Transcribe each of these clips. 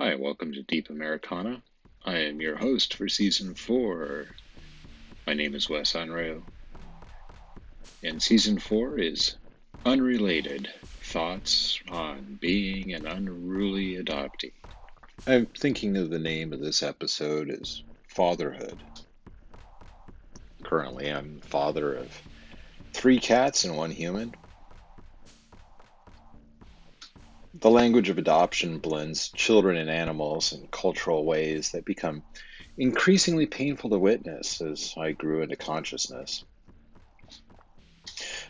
Hi, welcome to Deep Americana. I am your host for season four. My name is Wes Unruh, and season four is Unrelated Thoughts on Being an Unruly Adoptee. I'm thinking of the name of this episode as Fatherhood. Currently, I'm father of three cats and one human. The language of adoption blends children and animals in cultural ways that become increasingly painful to witness as I grew into consciousness.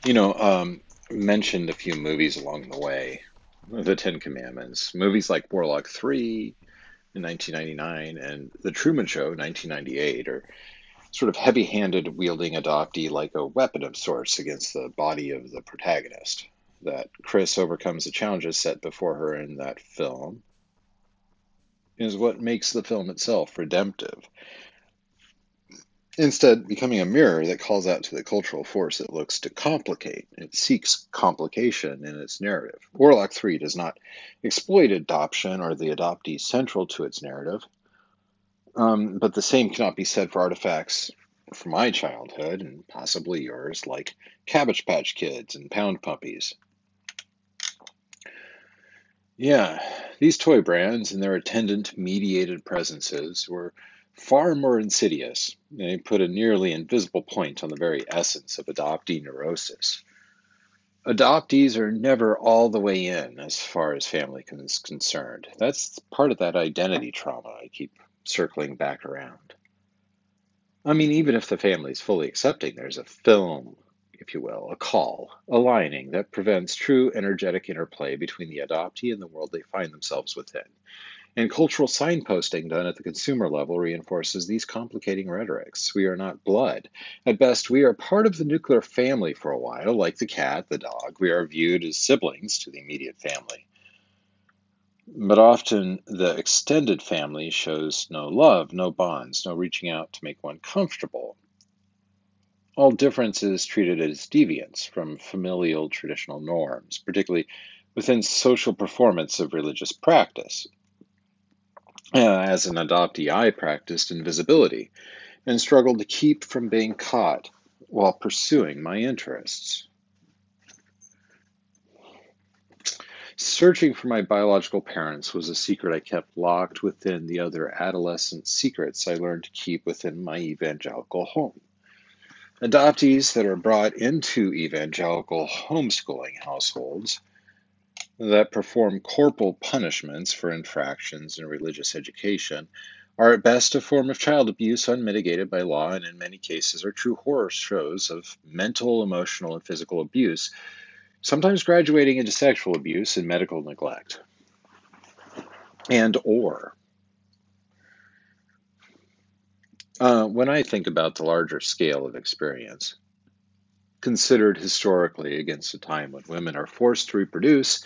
You know, um, mentioned a few movies along the way. The Ten Commandments, movies like Warlock 3 in 1999 and The Truman Show 1998 are sort of heavy handed wielding adoptee like a weapon of sorts against the body of the protagonist that Chris overcomes the challenges set before her in that film is what makes the film itself redemptive. Instead, becoming a mirror that calls out to the cultural force it looks to complicate. It seeks complication in its narrative. Warlock 3 does not exploit adoption or the adoptee central to its narrative, um, but the same cannot be said for artifacts from my childhood and possibly yours, like Cabbage Patch Kids and Pound Puppies. Yeah, these toy brands and their attendant mediated presences were far more insidious. They put a nearly invisible point on the very essence of adoptee neurosis. Adoptees are never all the way in as far as family is concerned. That's part of that identity trauma I keep circling back around. I mean, even if the family is fully accepting, there's a film if you will, a caul, a lining that prevents true energetic interplay between the adoptee and the world they find themselves within. And cultural signposting done at the consumer level reinforces these complicating rhetorics. We are not blood. At best, we are part of the nuclear family for a while, like the cat, the dog. We are viewed as siblings to the immediate family. But often the extended family shows no love, no bonds, no reaching out to make one comfortable, all difference is treated as deviance from familial traditional norms, particularly within social performance of religious practice. Uh, as an adoptee, I practiced invisibility and struggled to keep from being caught while pursuing my interests. Searching for my biological parents was a secret I kept locked within the other adolescent secrets I learned to keep within my evangelical home. Adoptees that are brought into evangelical homeschooling households that perform corporal punishments for infractions in religious education are at best a form of child abuse unmitigated by law and in many cases are true horror shows of mental, emotional, and physical abuse, sometimes graduating into sexual abuse and medical neglect. And or Uh, when I think about the larger scale of experience, considered historically against a time when women are forced to reproduce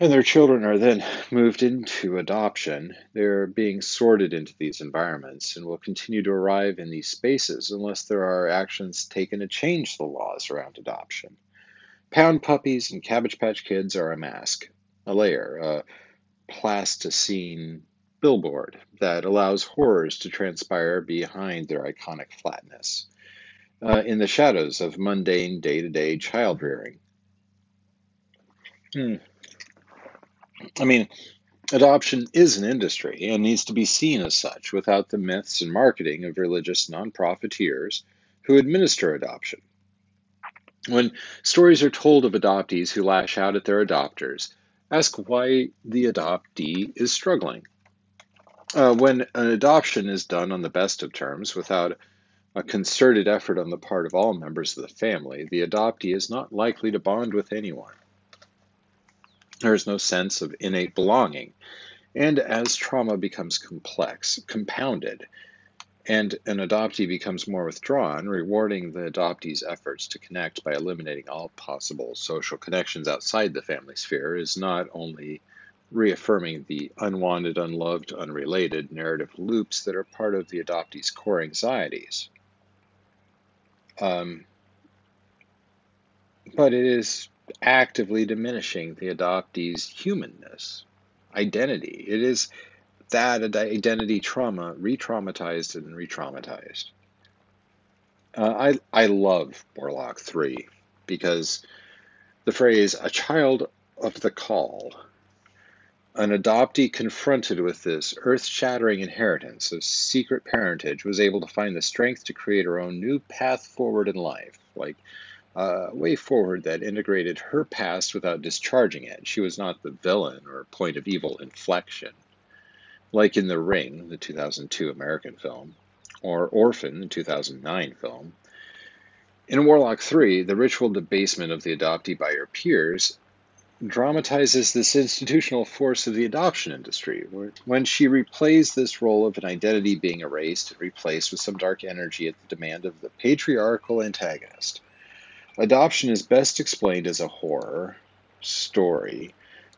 and their children are then moved into adoption, they're being sorted into these environments and will continue to arrive in these spaces unless there are actions taken to change the laws around adoption. Pound puppies and Cabbage Patch Kids are a mask, a layer, a plasticine billboard that allows horrors to transpire behind their iconic flatness, uh, in the shadows of mundane day to day child rearing. Hmm. I mean, adoption is an industry and needs to be seen as such without the myths and marketing of religious non profiteers who administer adoption. When stories are told of adoptees who lash out at their adopters, ask why the adoptee is struggling uh, when an adoption is done on the best of terms without a concerted effort on the part of all members of the family, the adoptee is not likely to bond with anyone. There is no sense of innate belonging. And as trauma becomes complex, compounded, and an adoptee becomes more withdrawn, rewarding the adoptee's efforts to connect by eliminating all possible social connections outside the family sphere is not only reaffirming the unwanted, unloved, unrelated narrative loops that are part of the adoptee's core anxieties. Um, but it is actively diminishing the adoptee's humanness. identity. It is that identity trauma re traumatized and re traumatized. Uh, I, I love Warlock 3 because the phrase, a child of the caul, an adoptee confronted with this earth shattering inheritance of secret parentage was able to find the strength to create her own new path forward in life, like uh, a way forward that integrated her past without discharging it. She was not the villain or point of evil inflection. Like in The Ring, the 2002 American film, or Orphan, the 2009 film. In Warlock 3, the ritual debasement of the adoptee by her peers dramatizes this institutional force of the adoption industry, when she replays this role of an identity being erased and replaced with some dark energy at the demand of the patriarchal antagonist. Adoption is best explained as a horror story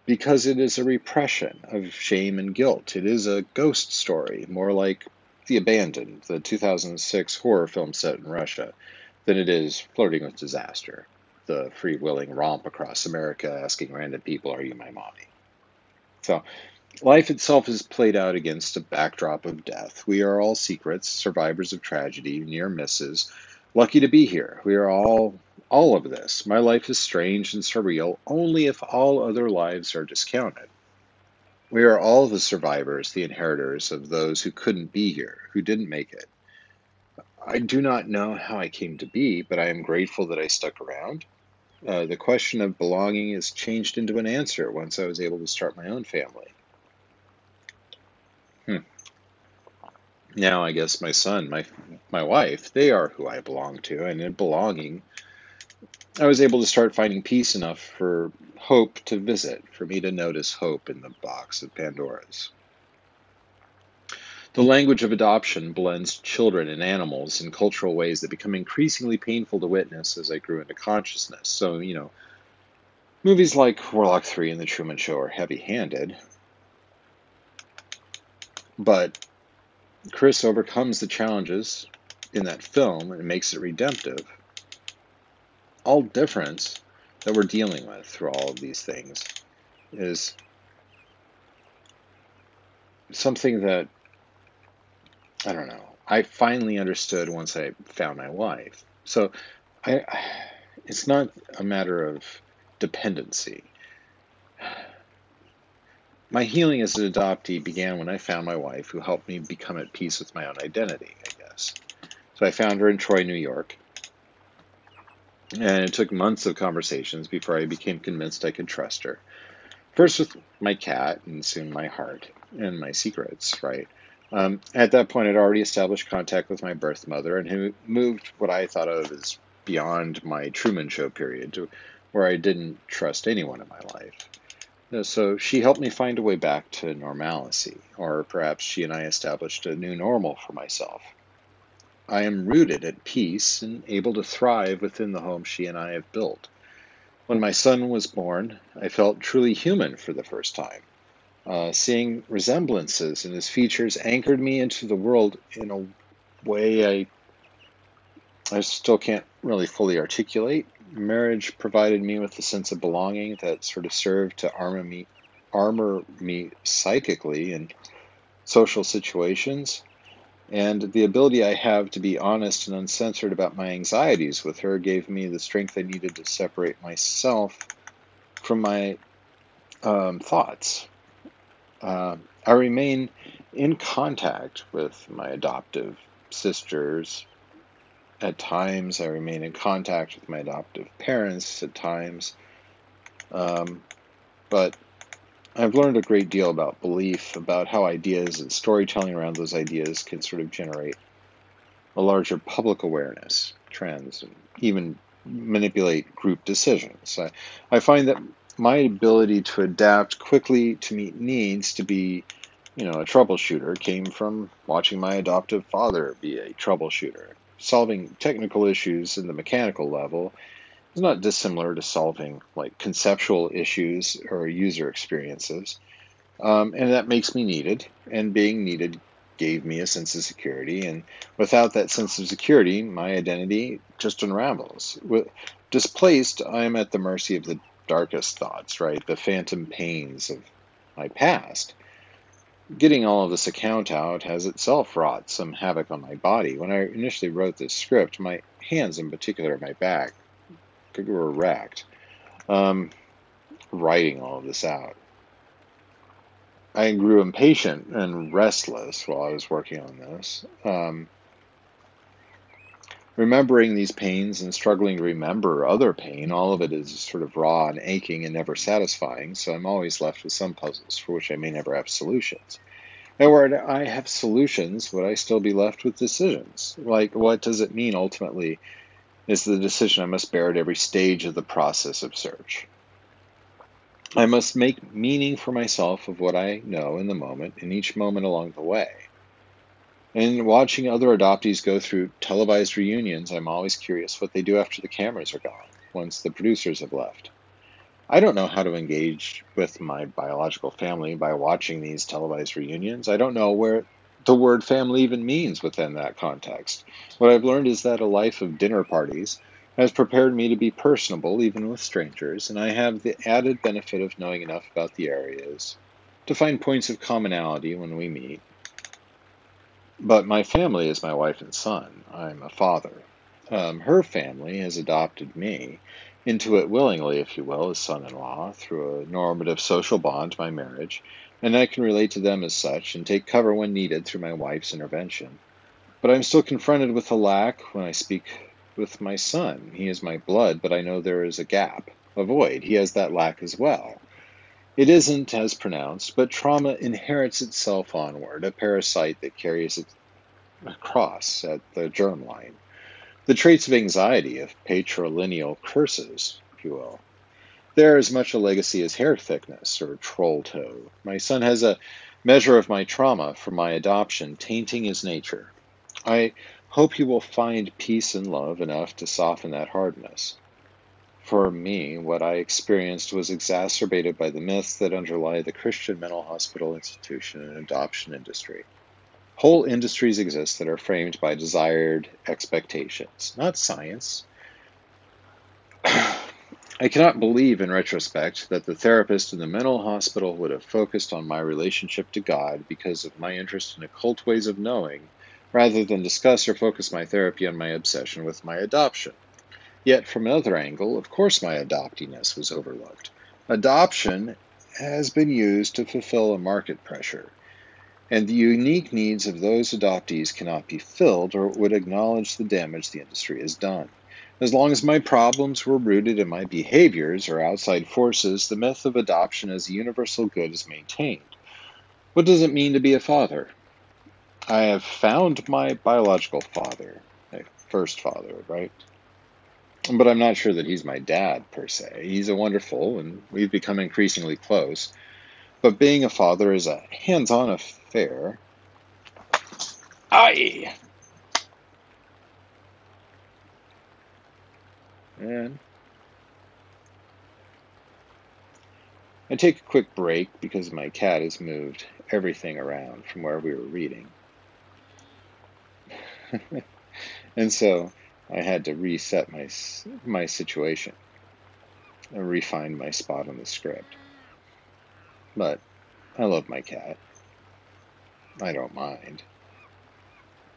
because it is a repression of shame and guilt. It is a ghost story, more like The Abandoned, the 2006 horror film set in Russia, than it is Flirting with Disaster the free-willing romp across America asking random people, Are you my mommy? So, life itself is played out against a backdrop of death. We are all secrets, survivors of tragedy, near misses, lucky to be here. We are all all of this. My life is strange and surreal only if all other lives are discounted. We are all the survivors, the inheritors of those who couldn't be here, who didn't make it. I do not know how I came to be, but I am grateful that I stuck around. Uh, the question of belonging is changed into an answer once I was able to start my own family. Hmm. Now I guess my son, my my wife, they are who I belong to, and in belonging, I was able to start finding peace enough for hope to visit, for me to notice hope in the box of Pandora's. The language of adoption blends children and animals in cultural ways that become increasingly painful to witness as I grew into consciousness. So, you know, movies like Warlock 3 and The Truman Show are heavy handed, but Chris overcomes the challenges in that film and makes it redemptive. All difference that we're dealing with through all of these things is something that I don't know. I finally understood once I found my wife. So I it's not a matter of dependency. My healing as an adoptee began when I found my wife, who helped me become at peace with my own identity, I guess. So I found her in Troy, New York. And it took months of conversations before I became convinced I could trust her. First with my cat, and soon my heart, and my secrets, right? Um, at that point, I'd already established contact with my birth mother and had moved what I thought of as beyond my Truman Show period to where I didn't trust anyone in my life. So she helped me find a way back to normalcy, or perhaps she and I established a new normal for myself. I am rooted at peace and able to thrive within the home she and I have built. When my son was born, I felt truly human for the first time. Uh, seeing resemblances in his features anchored me into the world in a way I I still can't really fully articulate. Marriage provided me with a sense of belonging that sort of served to armor me, armor me psychically in social situations. And the ability I have to be honest and uncensored about my anxieties with her gave me the strength I needed to separate myself from my um, thoughts uh, I remain in contact with my adoptive sisters. At times, I remain in contact with my adoptive parents at times. Um, but I've learned a great deal about belief, about how ideas and storytelling around those ideas can sort of generate a larger public awareness, trends, and even manipulate group decisions. I, I find that my ability to adapt quickly to meet needs to be, you know, a troubleshooter came from watching my adoptive father be a troubleshooter. Solving technical issues in the mechanical level is not dissimilar to solving like conceptual issues or user experiences. Um, and that makes me needed, and being needed gave me a sense of security. And without that sense of security, my identity just unravels. With, displaced, I am at the mercy of the darkest thoughts, right? The phantom pains of my past. Getting all of this account out has itself wrought some havoc on my body. When I initially wrote this script, my hands, in particular, my back, were wrecked. Um, writing all of this out. I grew impatient and restless while I was working on this. Um, remembering these pains and struggling to remember other pain, all of it is sort of raw and aching and never satisfying, so I'm always left with some puzzles for which I may never have solutions. And where I have solutions, would I still be left with decisions? Like, what does it mean ultimately is the decision I must bear at every stage of the process of search. I must make meaning for myself of what I know in the moment, in each moment along the way. In watching other adoptees go through televised reunions, I'm always curious what they do after the cameras are gone, once the producers have left. I don't know how to engage with my biological family by watching these televised reunions. I don't know where the word family even means within that context. What I've learned is that a life of dinner parties has prepared me to be personable even with strangers, and I have the added benefit of knowing enough about the areas to find points of commonality when we meet but my family is my wife and son. I'm a father. Um, her family has adopted me into it willingly, if you will, as son in law, through a normative social bond, my marriage, and I can relate to them as such and take cover when needed through my wife's intervention. But I'm still confronted with a lack when I speak with my son. He is my blood, but I know there is a gap, a void. He has that lack as well. It isn't as pronounced, but trauma inherits itself onward, a parasite that carries it across at the germline. The traits of anxiety, of patrilineal curses, if you will. They're as much a legacy as hair thickness or troll toe. My son has a measure of my trauma from my adoption tainting his nature. I hope he will find peace and love enough to soften that hardness. For me, what I experienced was exacerbated by the myths that underlie the Christian mental hospital institution and adoption industry. Whole industries exist that are framed by desired expectations, not science. I cannot believe in retrospect that the therapist in the mental hospital would have focused on my relationship to God because of my interest in occult ways of knowing, rather than discuss or focus my therapy on my obsession with my adoption. Yet, from another angle, of course my adoptiness was overlooked. Adoption has been used to fulfill a market pressure, and the unique needs of those adoptees cannot be filled or it would acknowledge the damage the industry has done. As long as my problems were rooted in my behaviors or outside forces, the myth of adoption as a universal good is maintained. What does it mean to be a father? I have found my biological father, my first father, right? But I'm not sure that he's my dad per se. He's a wonderful, and we've become increasingly close. But being a father is a hands on affair. Aye! And I take a quick break because my cat has moved everything around from where we were reading. and so I had to reset my my situation and refine my spot on the script. But I love my cat. I don't mind.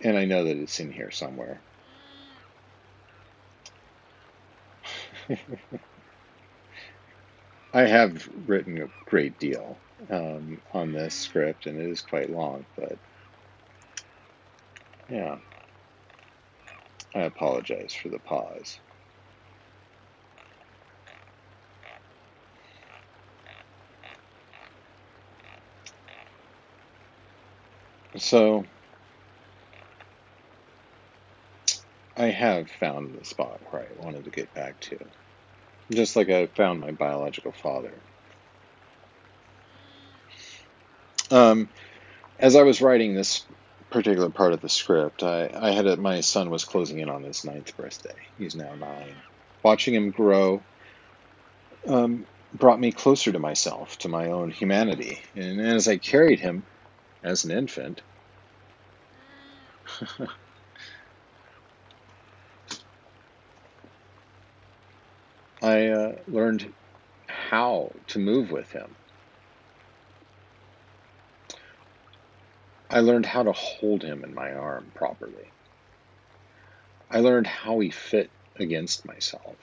And I know that it's in here somewhere. I have written a great deal um, on this script, and it is quite long, but yeah. I apologize for the pause. So, I have found the spot where I wanted to get back to, just like I found my biological father. Um, as I was writing this particular part of the script. I, I had a, my son was closing in on his ninth birthday. He's now nine. Watching him grow um, brought me closer to myself, to my own humanity. And as I carried him as an infant, I uh, learned how to move with him. I learned how to hold him in my arm properly. I learned how he fit against myself.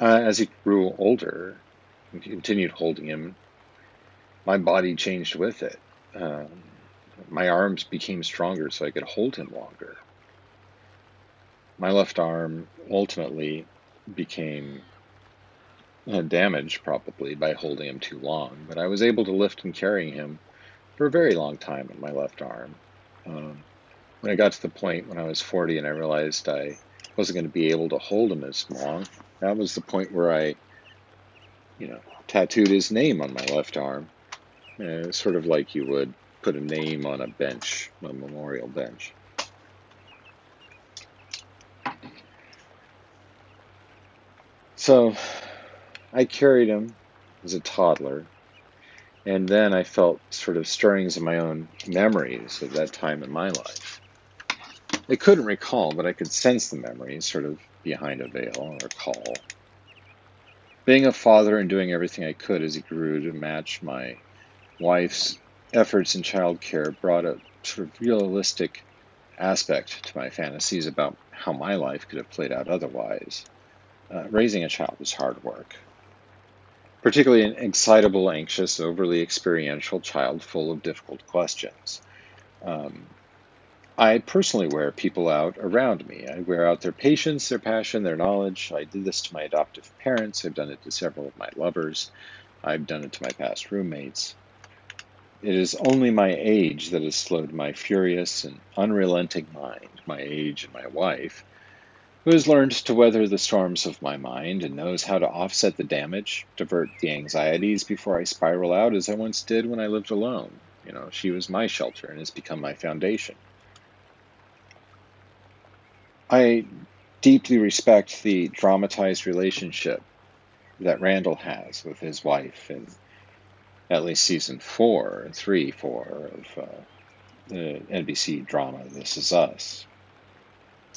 Uh, as he grew older and continued holding him, my body changed with it. Um, my arms became stronger so I could hold him longer. My left arm ultimately became uh, damaged, probably, by holding him too long, but I was able to lift and carry him for a very long time in my left arm. Um, when I got to the point when I was 40 and I realized I wasn't going to be able to hold him as long, that was the point where I, you know, tattooed his name on my left arm, sort of like you would put a name on a bench, a memorial bench. So I carried him as a toddler, and then I felt sort of stirrings of my own memories of that time in my life. I couldn't recall, but I could sense the memories sort of behind a veil or caul. Being a father and doing everything I could as he grew to match my wife's efforts in childcare brought a sort of realistic aspect to my fantasies about how my life could have played out otherwise. Uh, raising a child is hard work, particularly an excitable, anxious, overly experiential child full of difficult questions. Um, I personally wear people out around me. I wear out their patience, their passion, their knowledge. I did this to my adoptive parents. I've done it to several of my lovers. I've done it to my past roommates. It is only my age that has slowed my furious and unrelenting mind, my age and my wife, who has learned to weather the storms of my mind and knows how to offset the damage, divert the anxieties before I spiral out as I once did when I lived alone. You know, she was my shelter and has become my foundation. I deeply respect the dramatized relationship that Randall has with his wife in at least season four three, four of uh, the NBC drama This Is Us.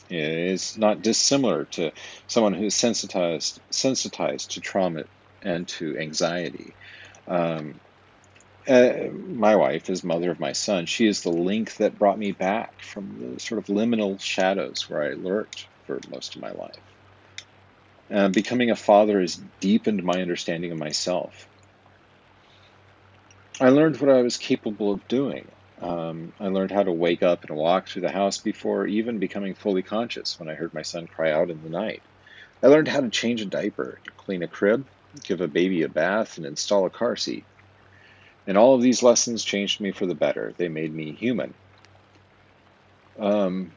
It's not dissimilar to someone who's sensitized sensitized to trauma and to anxiety. Um, uh, my wife is mother of my son. She is the link that brought me back from the sort of liminal shadows where I lurked for most of my life. Uh, becoming a father has deepened my understanding of myself. I learned what I was capable of doing. Um, I learned how to wake up and walk through the house before even becoming fully conscious when I heard my son cry out in the night. I learned how to change a diaper, clean a crib, give a baby a bath, and install a car seat. And all of these lessons changed me for the better. They made me human. Um,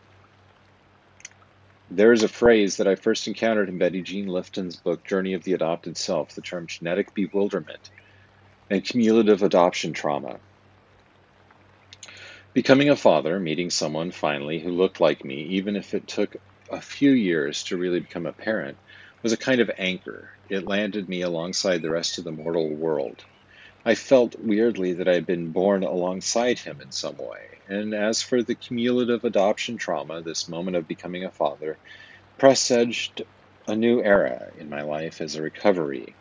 there is a phrase that I first encountered in Betty Jean Lifton's book, Journey of the Adopted Self, the term genetic bewilderment and cumulative adoption trauma. Becoming a father, meeting someone finally who looked like me, even if it took a few years to really become a parent, was a kind of anchor. It landed me alongside the rest of the mortal world. I felt weirdly that I had been born alongside him in some way. And as for the cumulative adoption trauma, this moment of becoming a father presaged a new era in my life as a recoveree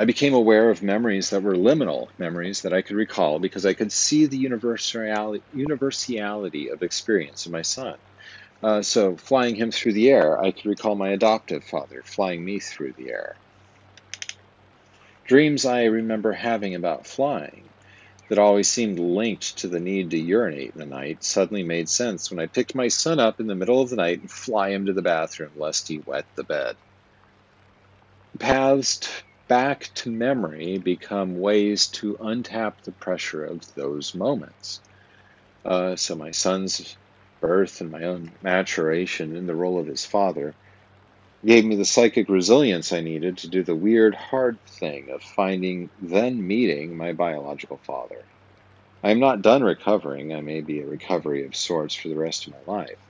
I became aware of memories that were liminal, memories that I could recall because I could see the universality of experience in my son. Uh, so, flying him through the air, I could recall my adoptive father flying me through the air. Dreams I remember having about flying that always seemed linked to the need to urinate in the night suddenly made sense when I picked my son up in the middle of the night and fly him to the bathroom lest he wet the bed. Paths back to memory become ways to untap the pressure of those moments. Uh, so, my son's birth and my own maturation in the role of his father gave me the psychic resilience I needed to do the weird, hard thing of finding, then meeting my biological father. I am not done recovering. I may be a recoveree of sorts for the rest of my life.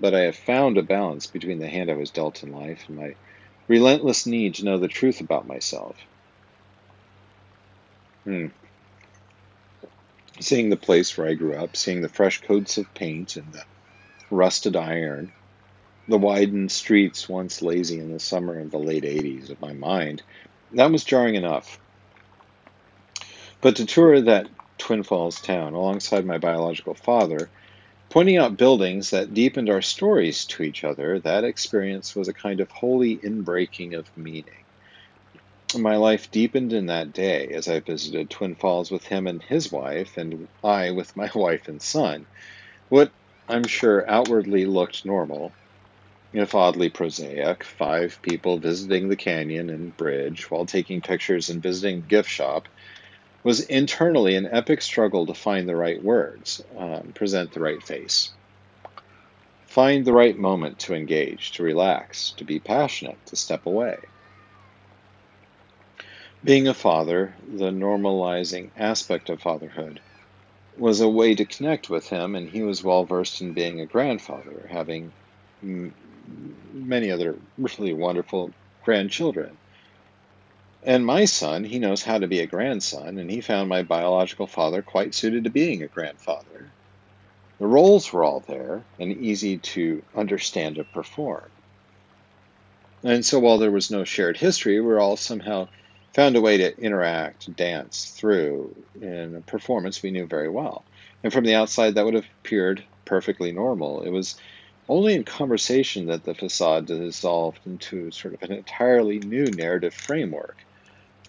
But I have found a balance between the hand I was dealt in life and my relentless need to know the truth about myself. Hmm. Seeing the place where I grew up, seeing the fresh coats of paint and the rusted iron, the widened streets once lazy in the summer of the late 80s of my mind, that was jarring enough. But to tour that Twin Falls town alongside my biological father, pointing out buildings that deepened our stories to each other. That experience was a kind of holy inbreaking of meaning. My life deepened in that day as I visited Twin Falls with him and his wife, and I with my wife and son. What I'm sure outwardly looked normal, if oddly prosaic, five people visiting the canyon and bridge while taking pictures and visiting gift shop, was internally an epic struggle to find the right words, um, present the right face. Find the right moment to engage, to relax, to be passionate, to step away. Being a father, the normalizing aspect of fatherhood, was a way to connect with him, and he was well versed in being a grandfather, having m- many other really wonderful grandchildren. And my son, he knows how to be a grandson, and he found my biological father quite suited to being a grandfather. The roles were all there and easy to understand and perform. And so while there was no shared history, we all somehow found a way to interact, dance through in a performance we knew very well. And from the outside, that would have appeared perfectly normal. It was only in conversation that the facade dissolved into sort of an entirely new narrative framework.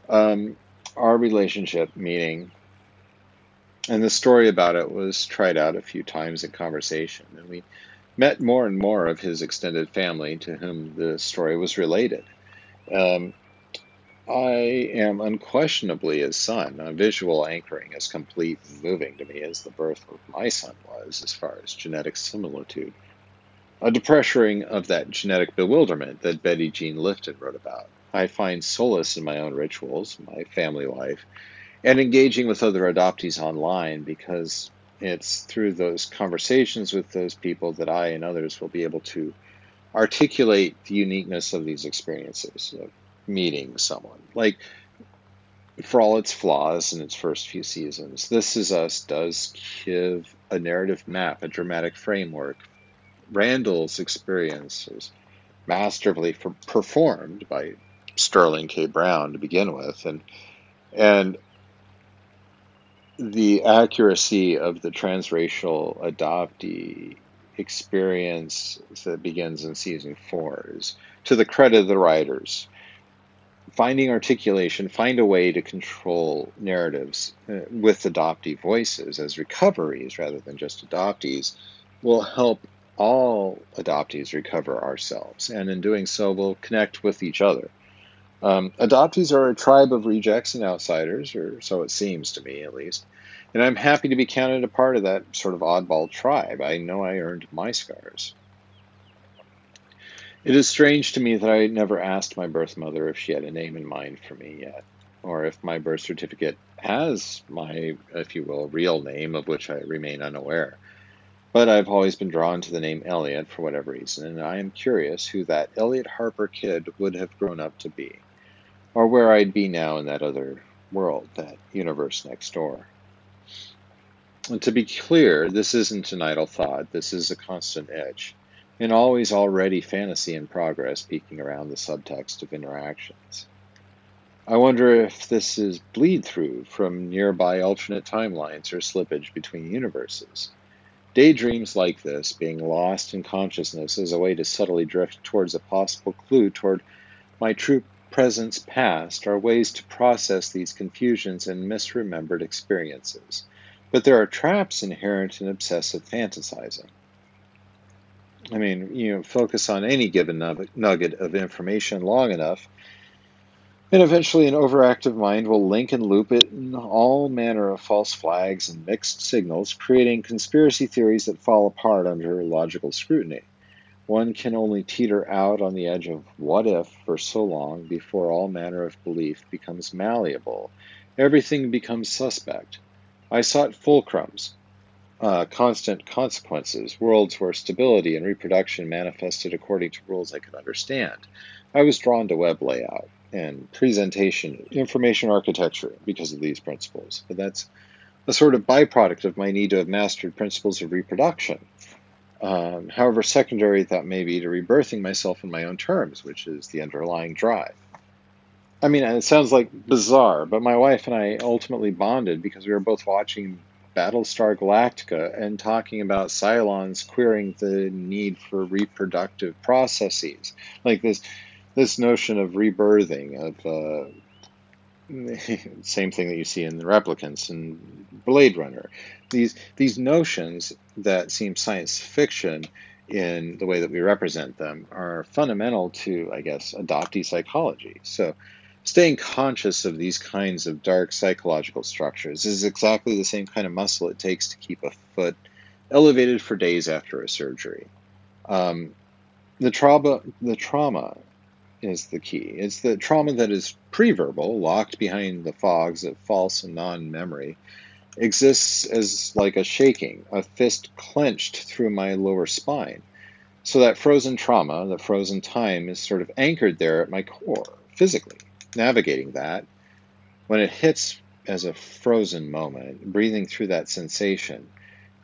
Um, our relationship meeting and the story about it was tried out a few times in conversation, and we met more and more of his extended family to whom the story was related. Um, I am unquestionably his son. A visual anchoring as complete and moving to me as the birth of my son was, as far as genetic similitude. A depressuring of that genetic bewilderment that Betty Jean Lifton wrote about. I find solace in my own rituals, my family life, and engaging with other adoptees online because it's through those conversations with those people that I and others will be able to articulate the uniqueness of these experiences of meeting someone. Like, for all its flaws in its first few seasons, This Is Us does give a narrative map, a dramatic framework. Randall's experience is masterfully performed by Sterling K. Brown to begin with, and and the accuracy of the transracial adoptee experience that begins in season four is to the credit of the writers finding articulation, find a way to control narratives uh, with adoptee voices as recoverees rather than just adoptees will help all adoptees recover ourselves. And in doing so, we'll connect with each other. Um, adoptees are a tribe of rejects and outsiders, or so it seems to me at least. And I'm happy to be counted a part of that sort of oddball tribe. I know I earned my scars. It is strange to me that I never asked my birth mother if she had a name in mind for me yet, or if my birth certificate has my, if you will, real name of which I remain unaware. But I've always been drawn to the name Elliot for whatever reason, and I am curious who that Elliot Harper kid would have grown up to be, or where I'd be now in that other world, that universe next door. And to be clear, this isn't an idle thought, this is a constant itch and always already fantasy in progress peeking around the subtext of interactions. I wonder if this is bleed through from nearby alternate timelines or slippage between universes. Daydreams like this, being lost in consciousness is a way to subtly drift towards a possible clue toward my true presence past, are ways to process these confusions and misremembered experiences. But there are traps inherent in obsessive fantasizing. I mean, you know, focus on any given nugget of information long enough, and eventually an overactive mind will link and loop it in all manner of false flags and mixed signals, creating conspiracy theories that fall apart under logical scrutiny. One can only teeter out on the edge of what if for so long before all manner of belief becomes malleable. Everything becomes suspect. I sought fulcrums, uh, constant consequences, worlds where stability and reproduction manifested according to rules I could understand. I was drawn to web layout and presentation, information architecture because of these principles. But that's a sort of byproduct of my need to have mastered principles of reproduction. Um, however secondary that may be to rebirthing myself in my own terms, which is the underlying drive. I mean, it sounds like bizarre, but my wife and I ultimately bonded because we were both watching Battlestar Galactica and talking about Cylons queering the need for reproductive processes, like this this notion of rebirthing, of uh, same thing that you see in the replicants and Blade Runner. These these notions that seem science fiction in the way that we represent them are fundamental to, I guess, adoptee psychology. So staying conscious of these kinds of dark psychological structures is exactly the same kind of muscle it takes to keep a foot elevated for days after a surgery. Um, the trauma, the trauma is the key. It's the trauma that is pre-verbal, locked behind the fogs of false and non-memory, exists as like a shaking, a fist clenched through my lower spine. So that frozen trauma, the frozen time, is sort of anchored there at my core, physically. Navigating that, when it hits as a frozen moment, breathing through that sensation,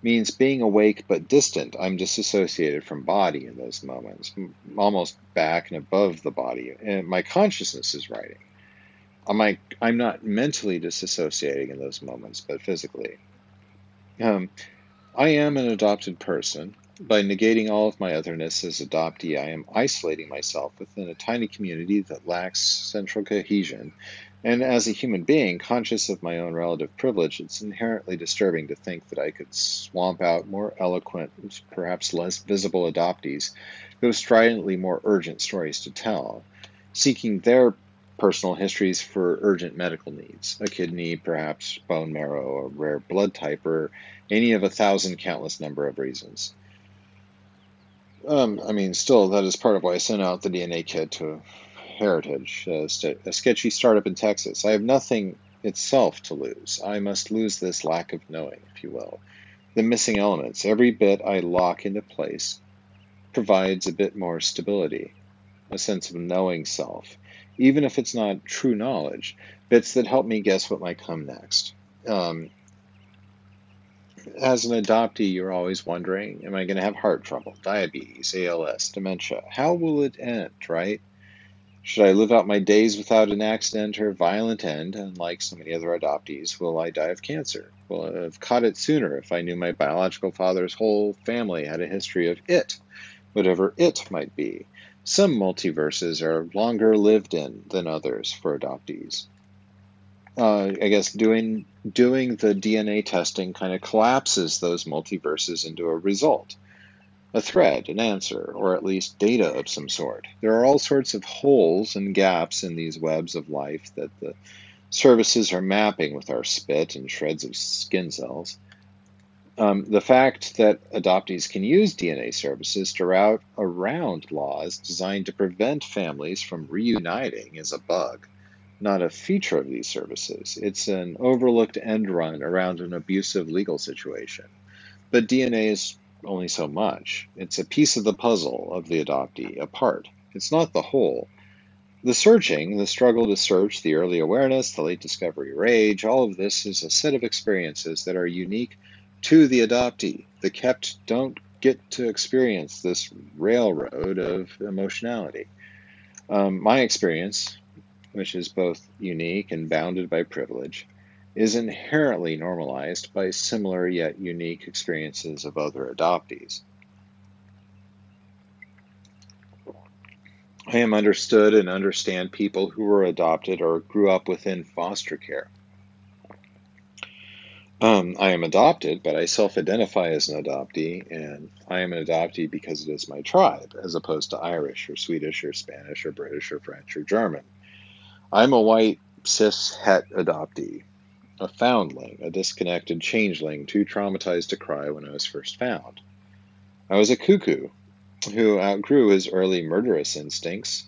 means being awake but distant. I'm disassociated from body in those moments, almost back and above the body. And my consciousness is writing. I'm, like, I'm not mentally disassociating in those moments, but physically. Um, I am an adopted person. By negating all of my otherness as adoptee, I am isolating myself within a tiny community that lacks central cohesion and as a human being, conscious of my own relative privilege, it's inherently disturbing to think that I could swamp out more eloquent, perhaps less visible adoptees who have stridently more urgent stories to tell, seeking their personal histories for urgent medical needs a kidney, perhaps bone marrow, a rare blood type, or any of a thousand countless number of reasons. Um, I mean, still, that is part of why I sent out the DNA kit to heritage, a, st- a sketchy startup in Texas. I have nothing itself to lose. I must lose this lack of knowing, if you will. The missing elements, every bit I lock into place, provides a bit more stability, a sense of knowing self, even if it's not true knowledge, bits that help me guess what might come next. Um, as an adoptee, you're always wondering, am I going to have heart trouble, diabetes, ALS, dementia? How will it end, right? Should I live out my days without an accident or violent end, and like so many other adoptees, will I die of cancer? Will I have caught it sooner if I knew my biological father's whole family had a history of it, whatever it might be? Some multiverses are longer lived in than others for adoptees. Uh, I guess doing doing the DNA testing kind of collapses those multiverses into a result a thread, an answer, or at least data of some sort. There are all sorts of holes and gaps in these webs of life that the services are mapping with our spit and shreds of skin cells. Um, the fact that adoptees can use DNA services to route around laws designed to prevent families from reuniting is a bug, not a feature of these services. It's an overlooked end run around an abusive legal situation. But DNA is only so much. It's a piece of the puzzle of the adoptee, a part. It's not the whole. The searching, the struggle to search, the early awareness, the late discovery rage, all of this is a set of experiences that are unique to the adoptee. The kept don't get to experience this railroad of emotionality. Um, my experience, which is both unique and bounded by privilege, is inherently normalized by similar yet unique experiences of other adoptees. I am understood and understand people who were adopted or grew up within foster care. Um, I am adopted, but I self identify as an adoptee, and I am an adoptee because it is my tribe, as opposed to Irish or Swedish or Spanish or British or French or German. I'm a white cis het adoptee, a foundling, a disconnected changeling, too traumatized to cry when I was first found. I was a cuckoo who outgrew his early murderous instincts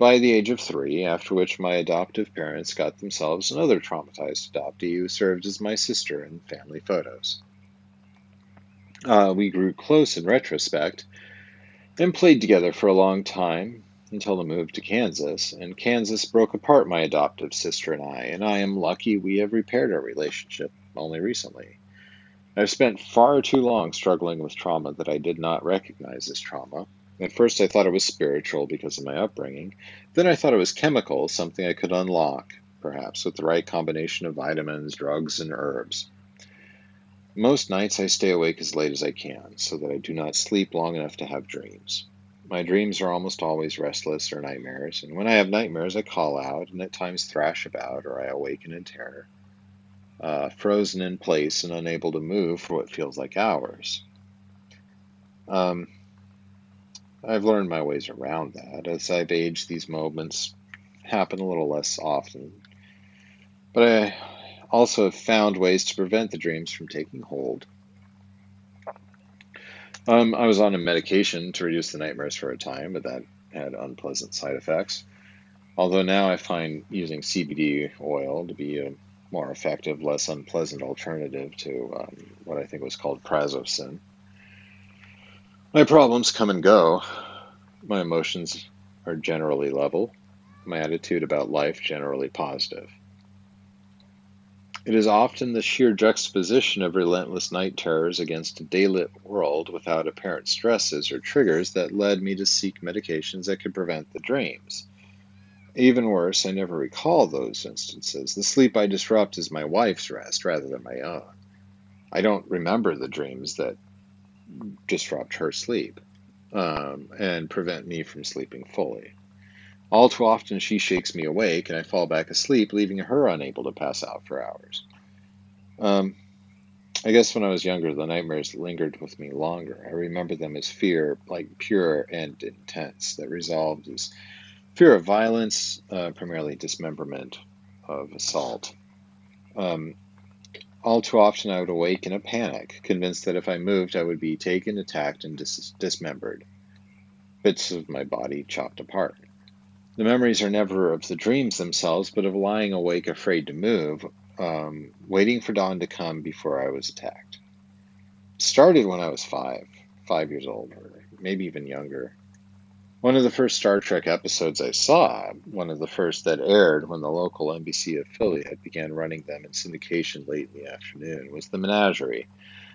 by the age of three, after which my adoptive parents got themselves another traumatized adoptee who served as my sister in family photos. Uh, we grew close in retrospect and played together for a long time, until the move to Kansas, and Kansas broke apart my adoptive sister and I, and I am lucky we have repaired our relationship only recently. I've spent far too long struggling with trauma that I did not recognize as trauma. At first, I thought it was spiritual because of my upbringing. Then I thought it was chemical, something I could unlock, perhaps with the right combination of vitamins, drugs, and herbs. Most nights I stay awake as late as I can so that I do not sleep long enough to have dreams. My dreams are almost always restless or nightmares, and when I have nightmares, I call out and at times thrash about or I awaken in terror, uh, frozen in place and unable to move for what feels like hours. Um, I've learned my ways around that. As I've aged, these moments happen a little less often. But I also have found ways to prevent the dreams from taking hold. Um, I was on a medication to reduce the nightmares for a time, but that had unpleasant side effects. Although now I find using CBD oil to be a more effective, less unpleasant alternative to um, what I think was called prazosin. My problems come and go. My emotions are generally level. My attitude about life generally positive. It is often the sheer juxtaposition of relentless night terrors against a daylit world without apparent stresses or triggers that led me to seek medications that could prevent the dreams. Even worse, I never recall those instances. The sleep I disrupt is my wife's rest rather than my own. I don't remember the dreams that disrupt her sleep um, and prevent me from sleeping fully. All too often, she shakes me awake and I fall back asleep, leaving her unable to pass out for hours. Um, I guess when I was younger, the nightmares lingered with me longer. I remember them as fear, like pure and intense, that resolved as fear of violence, uh, primarily dismemberment, of assault. Um, all too often, I would awake in a panic, convinced that if I moved, I would be taken, attacked, and dis- dismembered, bits of my body chopped apart. The memories are never of the dreams themselves, but of lying awake, afraid to move, um, waiting for dawn to come before I was attacked. Started when I was five, five years old, or maybe even younger. One of the first Star Trek episodes I saw, one of the first that aired when the local NBC affiliate began running them in syndication late in the afternoon, was The Menagerie,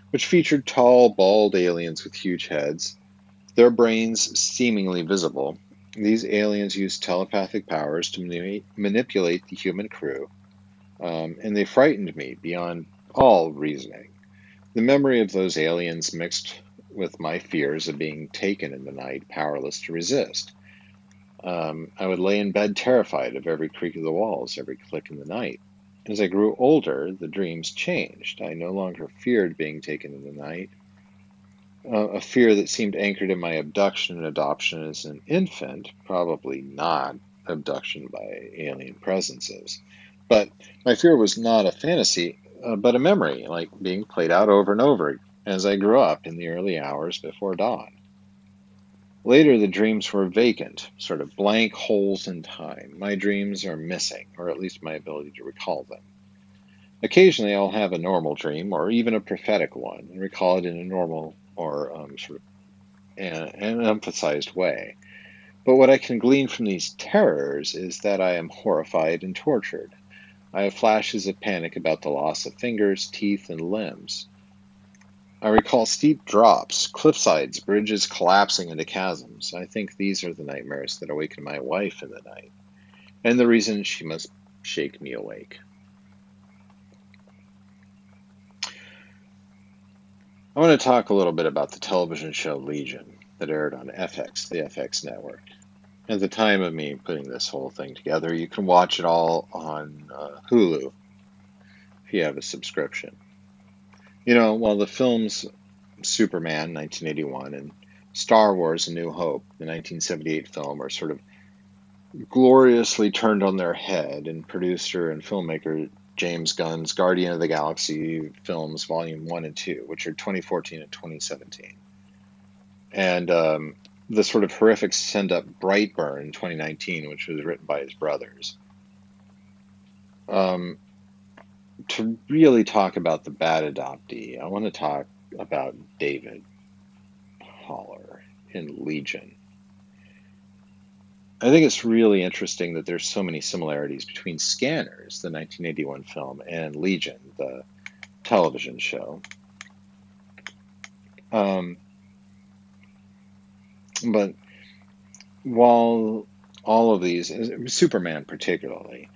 which featured tall, bald aliens with huge heads, their brains seemingly visible. These aliens used telepathic powers to mani- manipulate the human crew, um, and they frightened me beyond all reasoning. The memory of those aliens mixed with my fears of being taken in the night, powerless to resist. Um, I would lay in bed terrified of every creak of the walls, every click in the night. As I grew older, the dreams changed. I no longer feared being taken in the night. Uh, a fear that seemed anchored in my abduction and adoption as an infant, probably not abduction by alien presences. But my fear was not a fantasy, uh, but a memory, like being played out over and over as I grew up in the early hours before dawn. Later, the dreams were vacant, sort of blank holes in time. My dreams are missing, or at least my ability to recall them. Occasionally, I'll have a normal dream, or even a prophetic one, and recall it in a normal or um, sort of an, an emphasized way. But what I can glean from these terrors is that I am horrified and tortured. I have flashes of panic about the loss of fingers, teeth, and limbs. I recall steep drops, cliff sides, bridges collapsing into chasms. I think these are the nightmares that awaken my wife in the night, and the reason she must shake me awake. I want to talk a little bit about the television show Legion that aired on FX, the FX network. At the time of me putting this whole thing together, you can watch it all on uh, Hulu if you have a subscription. You know, while the films Superman 1981 and Star Wars A New Hope, the 1978 film, are sort of gloriously turned on their head, and producer and filmmaker James Gunn's Guardian of the Galaxy films, Volume 1 and 2, which are 2014 and 2017. And um, the sort of horrific send up Brightburn 2019, which was written by his brothers. Um, to really talk about the bad adoptee, I want to talk about David Haller in Legion. I think it's really interesting that there's so many similarities between Scanners, the 1981 film, and Legion, the television show. Um, But while all of these, Superman particularly,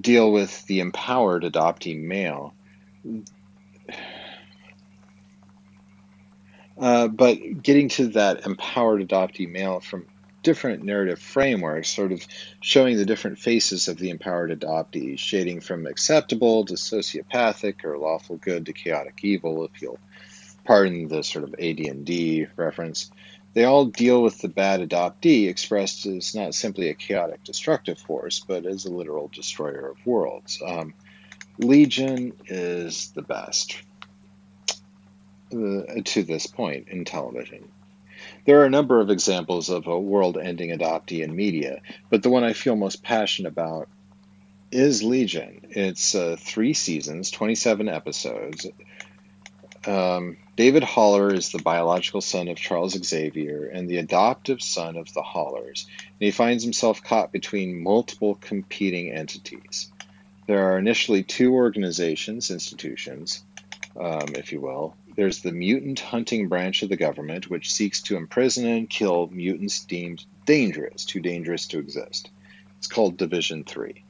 deal with the empowered adoptee male, uh, but getting to that empowered adoptee male from different narrative frameworks, sort of showing the different faces of the empowered adoptee, shading from acceptable to sociopathic or lawful good to chaotic evil, if you'll pardon the sort of AD&D reference. They all deal with the bad adoptee expressed as not simply a chaotic destructive force, but as a literal destroyer of worlds. Um, Legion is the best uh, to this point in television. There are a number of examples of a world ending adoptee in media, but the one I feel most passionate about is Legion. It's uh, three seasons, 27 episodes. Um, David Haller is the biological son of Charles Xavier and the adoptive son of the Hallers, and he finds himself caught between multiple competing entities. There are initially two organizations, institutions, um, if you will, there's the mutant hunting branch of the government, which seeks to imprison and kill mutants deemed dangerous, too dangerous to exist. It's called Division 3.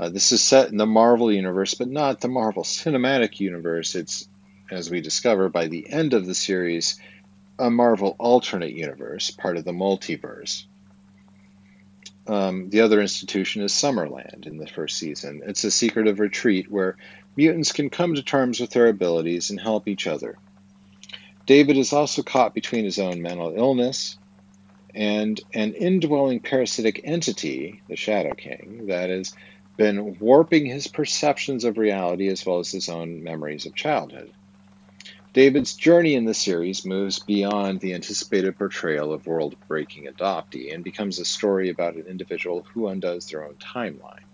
Uh, this is set in the Marvel universe, but not the Marvel Cinematic Universe. It's, as we discover by the end of the series, a Marvel alternate universe, part of the multiverse. Um, the other institution is Summerland in the first season. It's a secretive retreat where mutants can come to terms with their abilities and help each other. David is also caught between his own mental illness and an indwelling parasitic entity, the Shadow King, that has been warping his perceptions of reality as well as his own memories of childhood. David's journey in the series moves beyond the anticipated portrayal of world breaking adoptee and becomes a story about an individual who undoes their own timeline.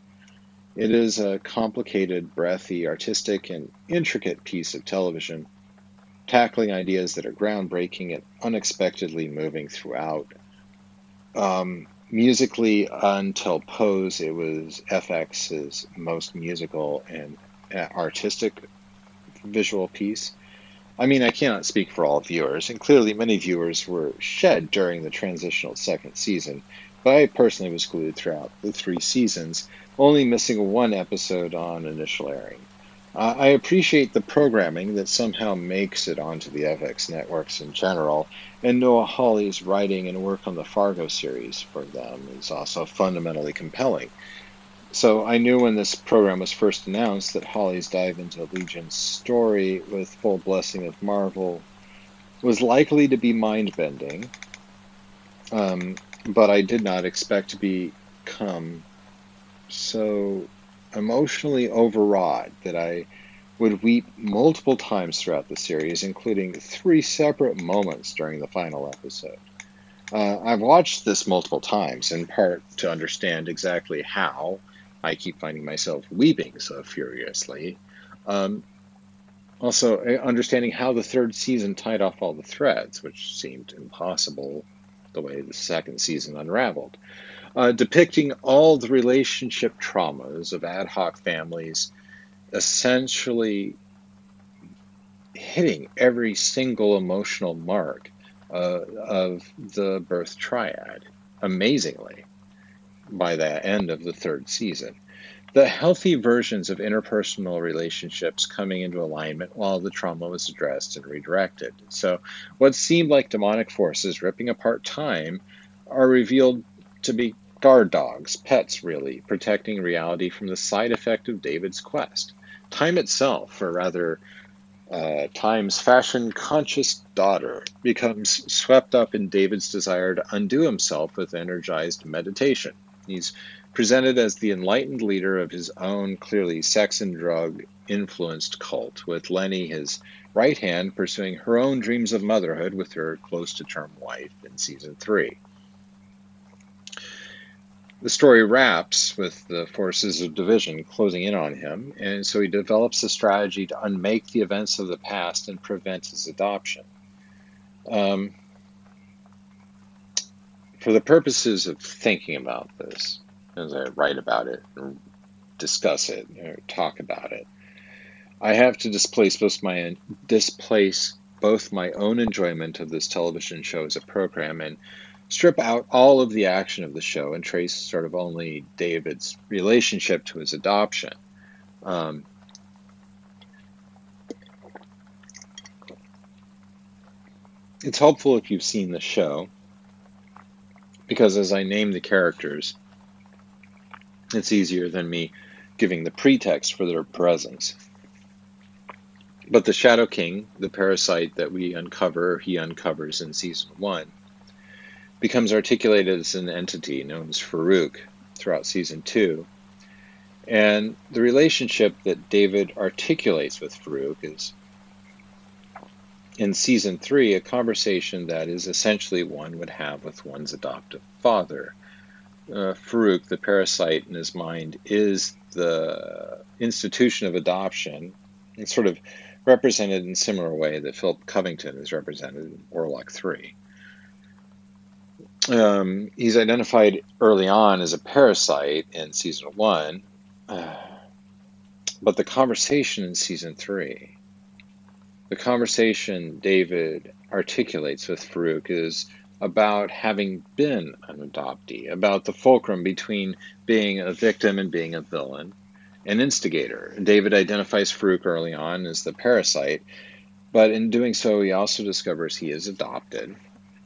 It is a complicated, breathy, artistic, and intricate piece of television, tackling ideas that are groundbreaking and unexpectedly moving throughout. Um, musically, until Pose, it was FX's most musical and uh, artistic visual piece. I mean, I cannot speak for all viewers, and clearly many viewers were shed during the transitional second season, but I personally was glued throughout the three seasons, only missing one episode on initial airing. Uh, I appreciate the programming that somehow makes it onto the FX networks in general, and Noah Hawley's writing and work on the Fargo series for them is also fundamentally compelling. So I knew when this program was first announced that Hawley's dive into Legion's story with full blessing of Marvel was likely to be mind bending, um, but I did not expect to become so emotionally overwrought that I would weep multiple times throughout the series, including three separate moments during the final episode. Uh, I've watched this multiple times, in part to understand exactly how I keep finding myself weeping so furiously. Um, also, uh, understanding how the third season tied off all the threads, which seemed impossible the way the second season unraveled. Uh, depicting all the relationship traumas of ad hoc families, essentially hitting every single emotional mark uh, of the birth triad. Amazingly by the end of the third season. The healthy versions of interpersonal relationships coming into alignment while the trauma was addressed and redirected. So, what seemed like demonic forces ripping apart time are revealed to be guard dogs, pets really, protecting reality from the side effect of David's quest. Time itself, or rather, uh, Time's fashion conscious daughter, becomes swept up in David's desire to undo himself with energized meditation. He's presented as the enlightened leader of his own clearly sex and drug influenced cult, with Lenny, his right hand, pursuing her own dreams of motherhood with her close to term wife in season three. The story wraps with the forces of division closing in on him, and so he develops a strategy to unmake the events of the past and prevent his adoption. Um, for the purposes of thinking about this, as I write about it, or discuss it, or talk about it, I have to displace most my displace both my own enjoyment of this television show as a program and strip out all of the action of the show and trace sort of only David's relationship to his adoption. Um, it's helpful if you've seen the show because as I name the characters, it's easier than me giving the pretext for their presence. But the Shadow King, the parasite that we uncover, he uncovers in season one, becomes articulated as an entity known as Farouk throughout season two. And the relationship that David articulates with Farouk is in season three a conversation that is essentially one would have with one's adoptive father. Uh, Farouk, the parasite in his mind, is the institution of adoption. It's sort of represented in a similar way that Philip Covington is represented in Warlock 3. Um, he's identified early on as a parasite in season one, uh, but the conversation in season three, the conversation David articulates with Farouk is about having been an adoptee, about the fulcrum between being a victim and being a villain, an instigator. David identifies Farouk early on as the parasite, but in doing so, he also discovers he is adopted.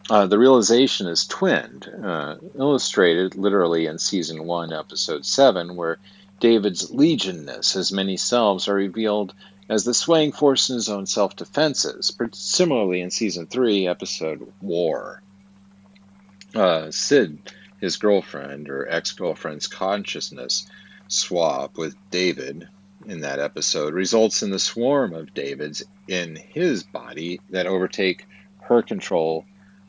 Uh, the realization is twinned, uh, illustrated literally in season 1, episode 7, where David's legionness, his many selves, are revealed as the swaying force in his own self defenses, similarly in season 3, episode War. Uh, Sid, his girlfriend or ex girlfriend's consciousness swap with David in that episode results in the swarm of Davids in his body that overtake her control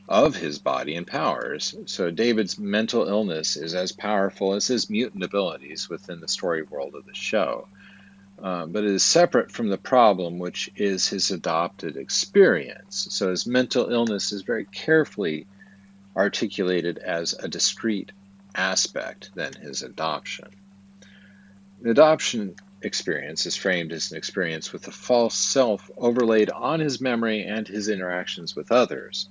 of his body and powers. So David's mental illness is as powerful as his mutant abilities within the story world of the show. Uh, but it is separate from the problem, which is his adopted experience. So his mental illness is very carefully articulated as a discrete aspect than his adoption. The adoption experience is framed as an experience with a false self overlaid on his memory and his interactions with others.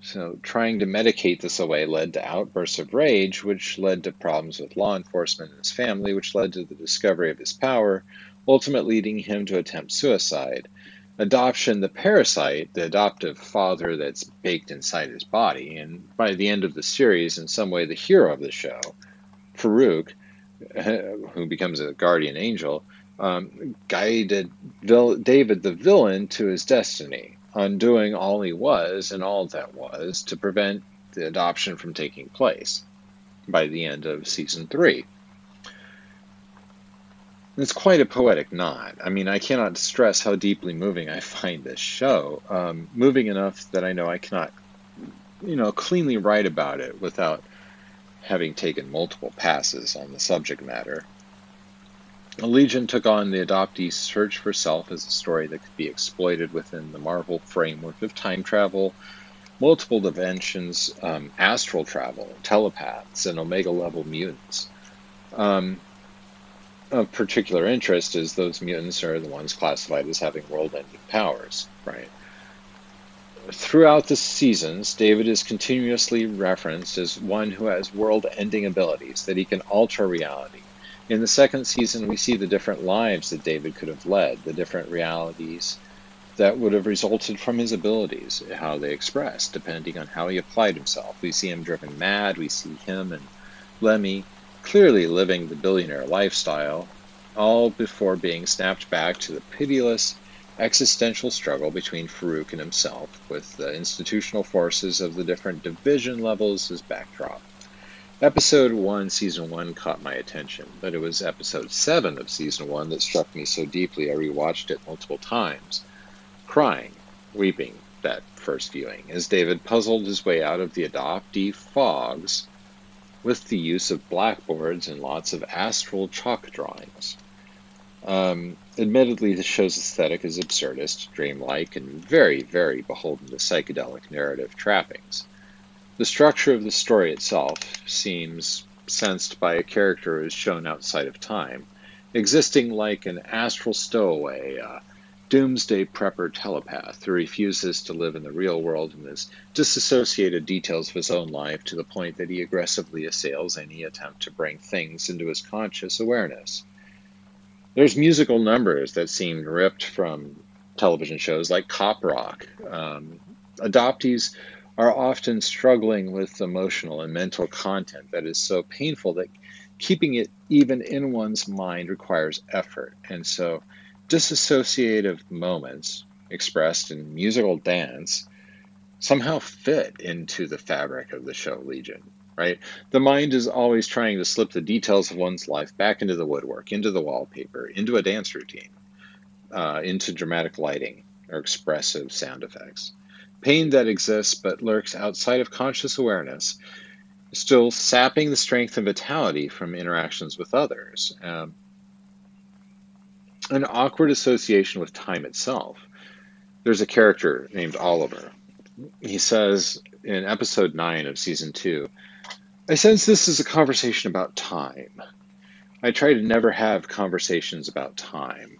So, trying to medicate this away led to outbursts of rage, which led to problems with law enforcement and his family, which led to the discovery of his power, ultimately leading him to attempt suicide. Adoption, the parasite, the adoptive father that's baked inside his body, and by the end of the series, in some way, the hero of the show, Farouk, who becomes a guardian angel, um, guided David the villain to his destiny, undoing all he was and all that was to prevent the adoption from taking place by the end of season three. It's quite a poetic knot. I mean, I cannot stress how deeply moving I find this show. Um, moving enough that I know I cannot, you know, cleanly write about it without having taken multiple passes on the subject matter. Legion took on the adoptee's search for self as a story that could be exploited within the Marvel framework of time travel, multiple dimensions, um, astral travel, telepaths, and Omega level mutants. Um, of particular interest is those mutants are the ones classified as having world ending powers, right? Throughout the seasons, David is continuously referenced as one who has world ending abilities, that he can alter reality. In the second season, we see the different lives that David could have led, the different realities that would have resulted from his abilities, how they expressed, depending on how he applied himself. We see him driven mad, we see him and Lenny clearly living the billionaire lifestyle, all before being snapped back to the pitiless existential struggle between Farouk and himself, with the institutional forces of the different division levels as backdrop. Episode 1, Season 1 caught my attention, but it was Episode 7 of Season 1 that struck me so deeply I rewatched it multiple times, crying, weeping that first viewing, as David puzzled his way out of the adoptee fogs with the use of blackboards and lots of astral chalk drawings. Um, admittedly, the show's aesthetic is absurdist, dreamlike, and very, very beholden to psychedelic narrative trappings. The structure of the story itself seems sensed by a character who is shown outside of time, existing like an astral stowaway, uh, doomsday prepper telepath who refuses to live in the real world and has disassociated details of his own life to the point that he aggressively assails any attempt to bring things into his conscious awareness. There's musical numbers that seem ripped from television shows like Cop Rock. Um, adoptees are often struggling with emotional and mental content that is so painful that keeping it even in one's mind requires effort. And so, disassociative moments expressed in musical dance somehow fit into the fabric of the show Legion, right? The mind is always trying to slip the details of one's life back into the woodwork, into the wallpaper, into a dance routine, uh, into dramatic lighting or expressive sound effects. Pain that exists but lurks outside of conscious awareness still sapping the strength and vitality from interactions with others. Um, an awkward association with time itself. There's a character named Oliver. He says in episode 9 of season 2 I sense this is a conversation about time. I try to never have conversations about time.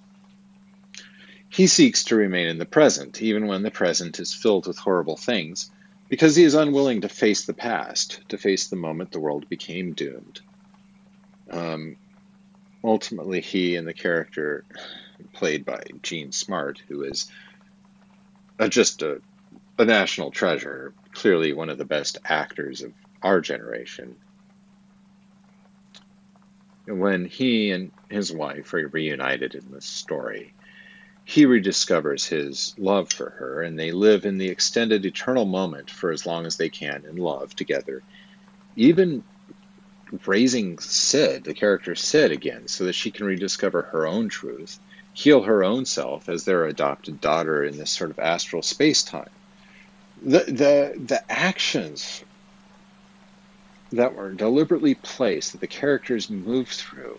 He seeks to remain in the present, even when the present is filled with horrible things, because he is unwilling to face the past, to face the moment the world became doomed. Um, ultimately, he and the character played by Jean Smart, who is a, just a, a national treasure, clearly one of the best actors of our generation. When he and his wife are reunited in this story, he rediscovers his love for her, and they live in the extended eternal moment for as long as they can in love together. Even raising Sid, the character Sid, again, so that she can rediscover her own truth, heal her own self as their adopted daughter in this sort of astral space time. The, the, the actions that were deliberately placed, that the characters move through,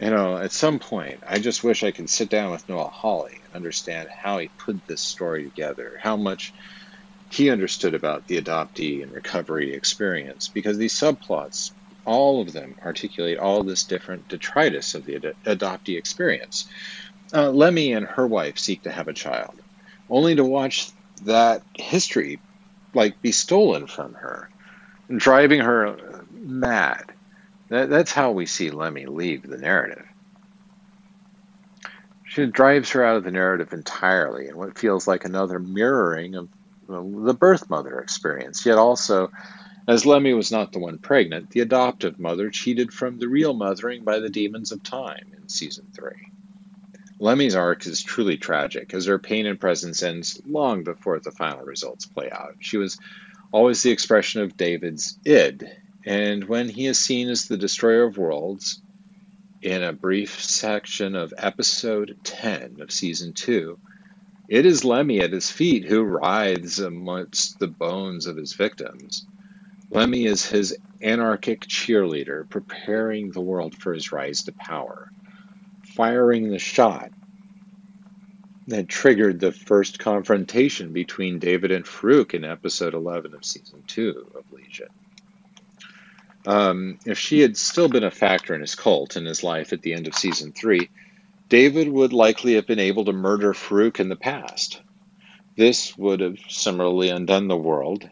you know, at some point, I just wish I could sit down with Noah Hawley and understand how he put this story together, how much he understood about the adoptee and recovery experience, because these subplots, all of them articulate all this different detritus of the ad- adoptee experience. Uh, Lenny and her wife seek to have a child, only to watch that history like be stolen from her, driving her mad that, that's how we see Lenny leave the narrative. She drives her out of the narrative entirely in what feels like another mirroring of the birth mother experience. Yet also, as Lenny was not the one pregnant, the adoptive mother cheated from the real mothering by the demons of time in season three. Lenny's arc is truly tragic, as her pain and presence ends long before the final results play out. She was always the expression of David's id, and when he is seen as the destroyer of worlds, in a brief section of episode 10 of season 2, it is Lenny at his feet who writhes amongst the bones of his victims. Lenny is his anarchic cheerleader, preparing the world for his rise to power, firing the shot that triggered the first confrontation between David and Farouk in episode 11 of season 2 of Legion. Um, if she had still been a factor in his cult and his life at the end of season three, David would likely have been able to murder Farouk in the past. This would have similarly undone the world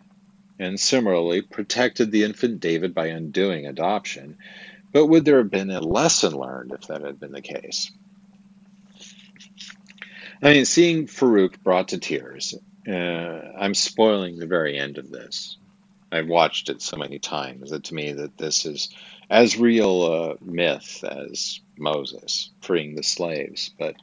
and similarly protected the infant David by undoing adoption. But would there have been a lesson learned if that had been the case? I mean, seeing Farouk brought to tears, uh, I'm spoiling the very end of this. I've watched it so many times that to me that this is as real a myth as Moses freeing the slaves. But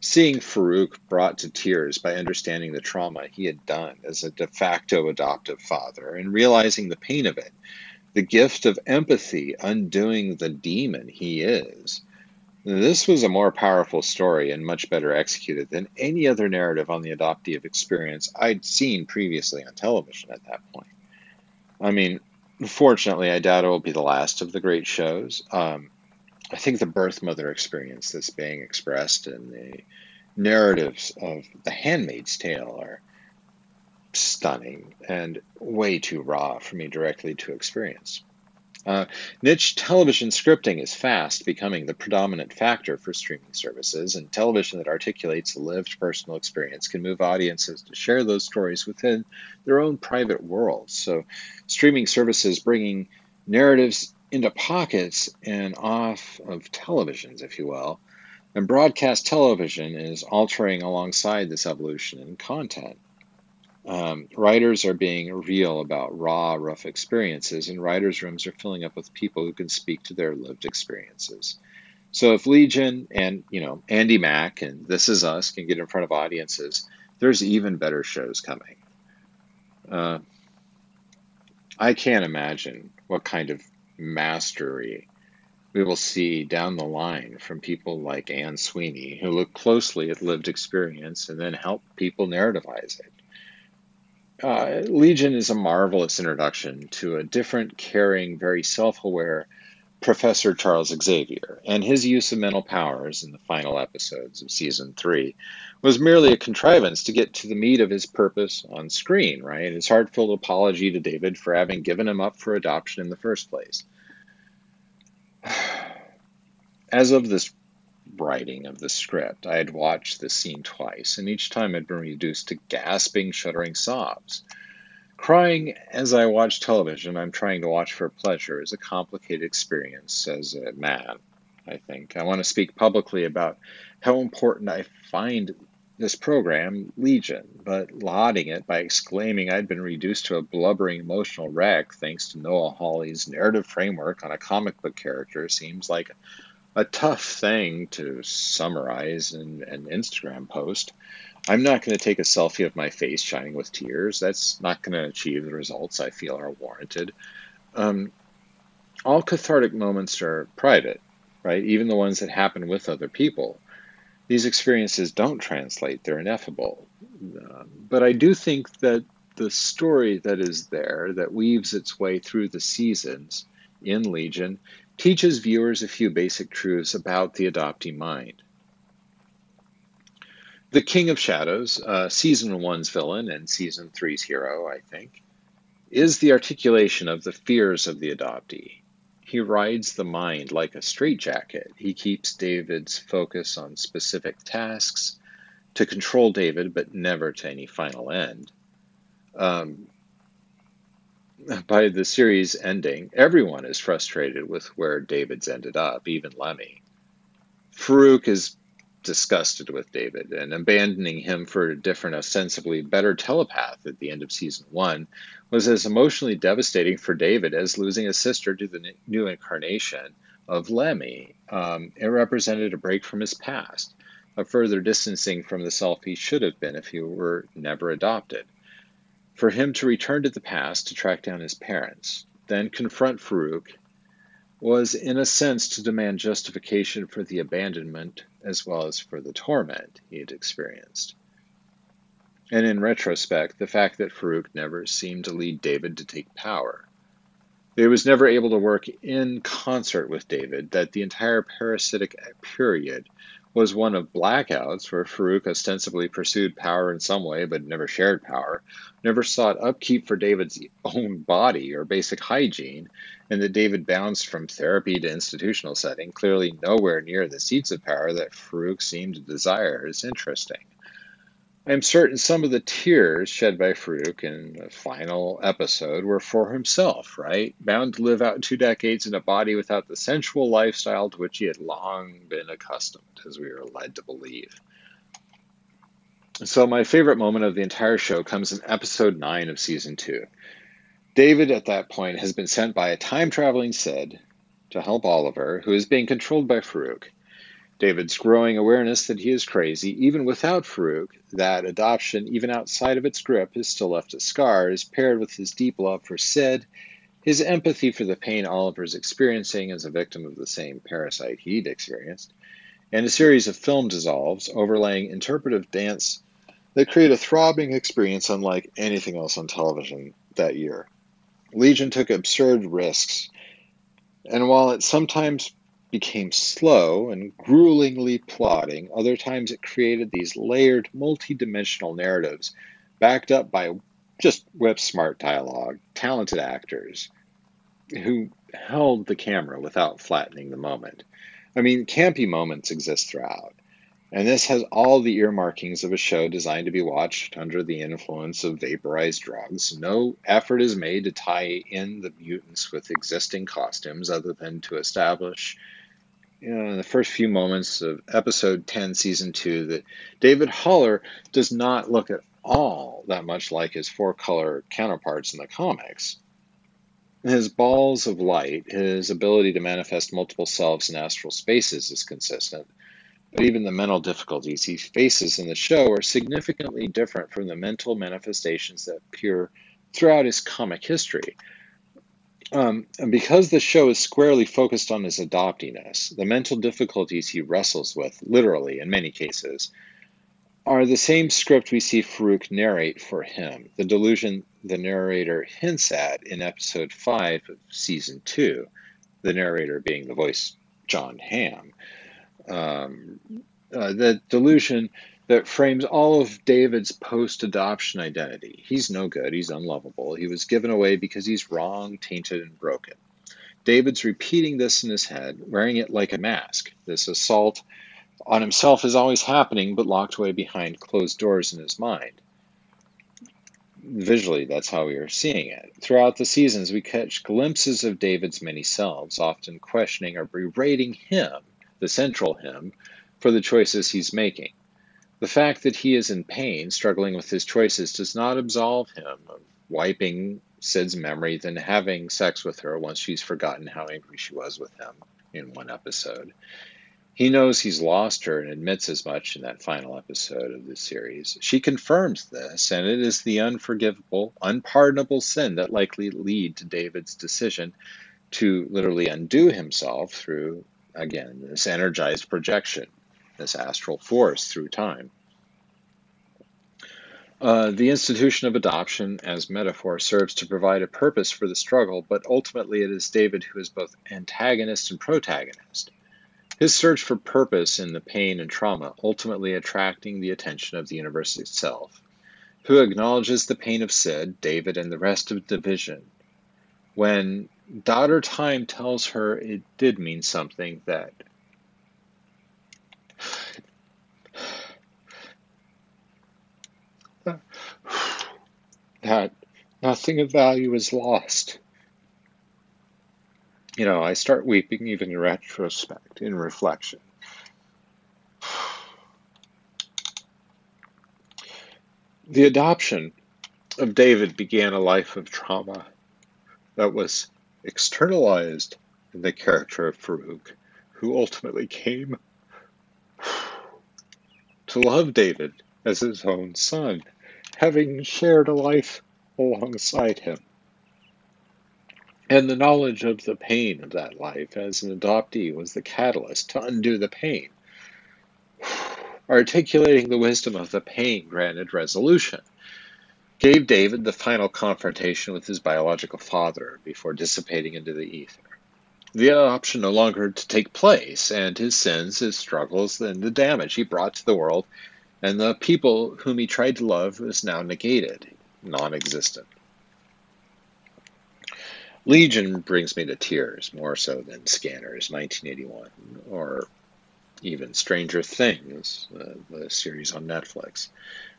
seeing Farouk brought to tears by understanding the trauma he had done as a de facto adoptive father and realizing the pain of it, the gift of empathy undoing the demon he is. This was a more powerful story and much better executed than any other narrative on the adoptive experience I'd seen previously on television at that point. I mean, fortunately, I doubt it will be the last of the great shows. Um, I think the birth mother experience that's being expressed in the narratives of The Handmaid's Tale are stunning and way too raw for me directly to experience. Uh, niche television scripting is fast becoming the predominant factor for streaming services, and television that articulates lived personal experience can move audiences to share those stories within their own private worlds. So, streaming services bringing narratives into pockets and off of televisions, if you will. And broadcast television is altering alongside this evolution in content. Um, writers are being real about raw, rough experiences, and writers' rooms are filling up with people who can speak to their lived experiences. So if Legion and you know Andi Mack and This Is Us can get in front of audiences, there's even better shows coming. Uh, I can't imagine what kind of mastery we will see down the line from people like Anne Sweeney, who look closely at lived experience and then help people narrativize it. Uh, Legion is a marvelous introduction to a different, caring, very self aware Professor Charles Xavier, and his use of mental powers in the final episodes of season three was merely a contrivance to get to the meat of his purpose on screen, right? His heartfelt apology to David for having given him up for adoption in the first place. As of this writing of the script, I had watched this scene twice, and each time I'd been reduced to gasping, shuddering sobs. Crying as I watch television, I'm trying to watch for pleasure, is a complicated experience as a man, I think. I want to speak publicly about how important I find this program, Legion, but lauding it by exclaiming I'd been reduced to a blubbering emotional wreck thanks to Noah Hawley's narrative framework on a comic book character seems like a tough thing to summarize in an Instagram post. I'm not going to take a selfie of my face shining with tears. That's not going to achieve the results I feel are warranted. Um, all cathartic moments are private, right? Even the ones that happen with other people. These experiences don't translate, they're ineffable. Um, but I do think that the story that is there, that weaves its way through the seasons in Legion, teaches viewers a few basic truths about the adoptee mind. The King of Shadows, uh, season one's villain and season three's hero, I think, is the articulation of the fears of the adoptee. He rides the mind like a straitjacket. He keeps David's focus on specific tasks to control David, but never to any final end. Um, by the series ending, everyone is frustrated with where David's ended up, even Lenny. Farouk is disgusted with David, and abandoning him for a different, ostensibly better telepath at the end of season one was as emotionally devastating for David as losing a sister to the new incarnation of Lenny. Um, it represented a break from his past, a further distancing from the self he should have been if he were never adopted. For him to return to the past to track down his parents, then confront Farouk, was in a sense to demand justification for the abandonment as well as for the torment he had experienced. And in retrospect, the fact that Farouk never seemed to lead David to take power. He was never able to work in concert with David, that the entire parasitic period was one of blackouts where Farouk ostensibly pursued power in some way but never shared power, never sought upkeep for David's own body or basic hygiene, and that David bounced from therapy to institutional setting, clearly nowhere near the seats of power that Farouk seemed to desire, is interesting. I am certain some of the tears shed by Farouk in the final episode were for himself, right? Bound to live out two decades in a body without the sensual lifestyle to which he had long been accustomed, as we are led to believe. So, my favorite moment of the entire show comes in episode 9 of season 2. David, at that point, has been sent by a time traveling Sid to help Oliver, who is being controlled by Farouk. David's growing awareness that he is crazy, even without Farouk, that adoption, even outside of its grip, has still left a scar, is paired with his deep love for Sid, his empathy for the pain Oliver's experiencing as a victim of the same parasite he'd experienced, and a series of film dissolves overlaying interpretive dance that create a throbbing experience unlike anything else on television that year. Legion took absurd risks, and while it sometimes became slow and gruelingly plotting. Other times it created these layered, multi-dimensional narratives backed up by just whip smart dialogue, talented actors who held the camera without flattening the moment. I mean, campy moments exist throughout. And this has all the earmarkings of a show designed to be watched under the influence of vaporized drugs. No effort is made to tie in the mutants with existing costumes other than to establish you know, in the first few moments of episode 10, season 2, that David Haller does not look at all that much like his four color counterparts in the comics. His balls of light, his ability to manifest multiple selves in astral spaces is consistent, but even the mental difficulties he faces in the show are significantly different from the mental manifestations that appear throughout his comic history. Um, and because the show is squarely focused on his adoptiness, the mental difficulties he wrestles with, literally in many cases, are the same script we see Farouk narrate for him, the delusion the narrator hints at in episode 5 of season 2, the narrator being the voice Jon Hamm. Um, uh, the delusion that frames all of David's post adoption identity. He's no good, he's unlovable. He was given away because he's wrong, tainted, and broken. David's repeating this in his head, wearing it like a mask. This assault on himself is always happening, but locked away behind closed doors in his mind. Visually, that's how we are seeing it. Throughout the seasons, we catch glimpses of David's many selves, often questioning or berating him, the central him, for the choices he's making. The fact that he is in pain, struggling with his choices, does not absolve him of wiping Sid's memory, then having sex with her once she's forgotten how angry she was with him in one episode. He knows he's lost her and admits as much in that final episode of the series. She confirms this, and it is the unforgivable, unpardonable sin that likely lead to David's decision to literally undo himself through, again, this energized projection this astral force through time. Uh, the institution of adoption, as metaphor, serves to provide a purpose for the struggle, but ultimately it is David who is both antagonist and protagonist. His search for purpose in the pain and trauma ultimately attracting the attention of the universe itself, who acknowledges the pain of Sid, David, and the rest of Division. When daughter time tells her it did mean something that that nothing of value is lost. You know, I start weeping even in retrospect, in reflection. The adoption of David began a life of trauma that was externalized in the character of Farouk, who ultimately came to love David as his own son having shared a life alongside him. And the knowledge of the pain of that life as an adoptee was the catalyst to undo the pain. Articulating the wisdom of the pain granted resolution gave David the final confrontation with his biological father before dissipating into the ether. The option no longer to take place, and his sins, his struggles, and the damage he brought to the world and the people whom he tried to love is now negated, non existent. Legion brings me to tears more so than Scanners 1981 or even Stranger Things, uh, the series on Netflix.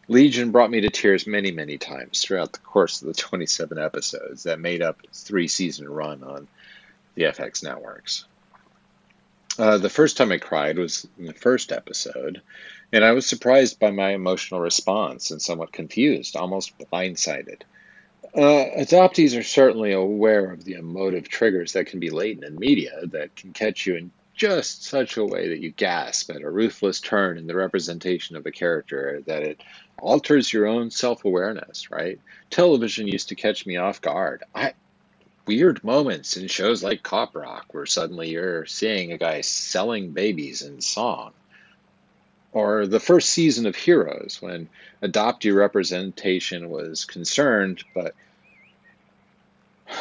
Legion brought me to tears many, many times throughout the course of the 27 episodes that made up its three season run on the FX networks. Uh, the first time I cried was in the first episode, and I was surprised by my emotional response and somewhat confused, almost blindsided. Uh, adoptees are certainly aware of the emotive triggers that can be latent in media that can catch you in just such a way that you gasp at a ruthless turn in the representation of a character that it alters your own self awareness, right? Television used to catch me off guard. I, weird moments in shows like Cop Rock where suddenly you're seeing a guy selling babies in song or the first season of Heroes when adoptee representation was concerned, but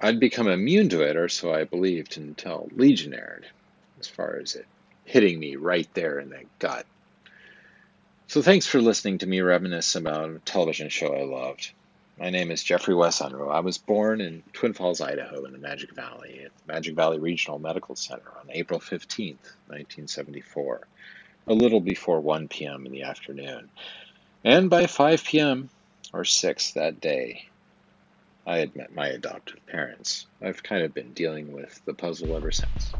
I'd become immune to it, or so I believed until Legion aired, as far as it hitting me right there in the gut. So thanks for listening to me reminisce about a television show I loved. My name is Jeffrey Wes I was born in Twin Falls, Idaho, in the Magic Valley at the Magic Valley Regional Medical Center on April 15th, 1974, a little before 1 p.m. in the afternoon. And by 5 p.m. or 6 that day, I had met my adoptive parents. I've kind of been dealing with the puzzle ever since.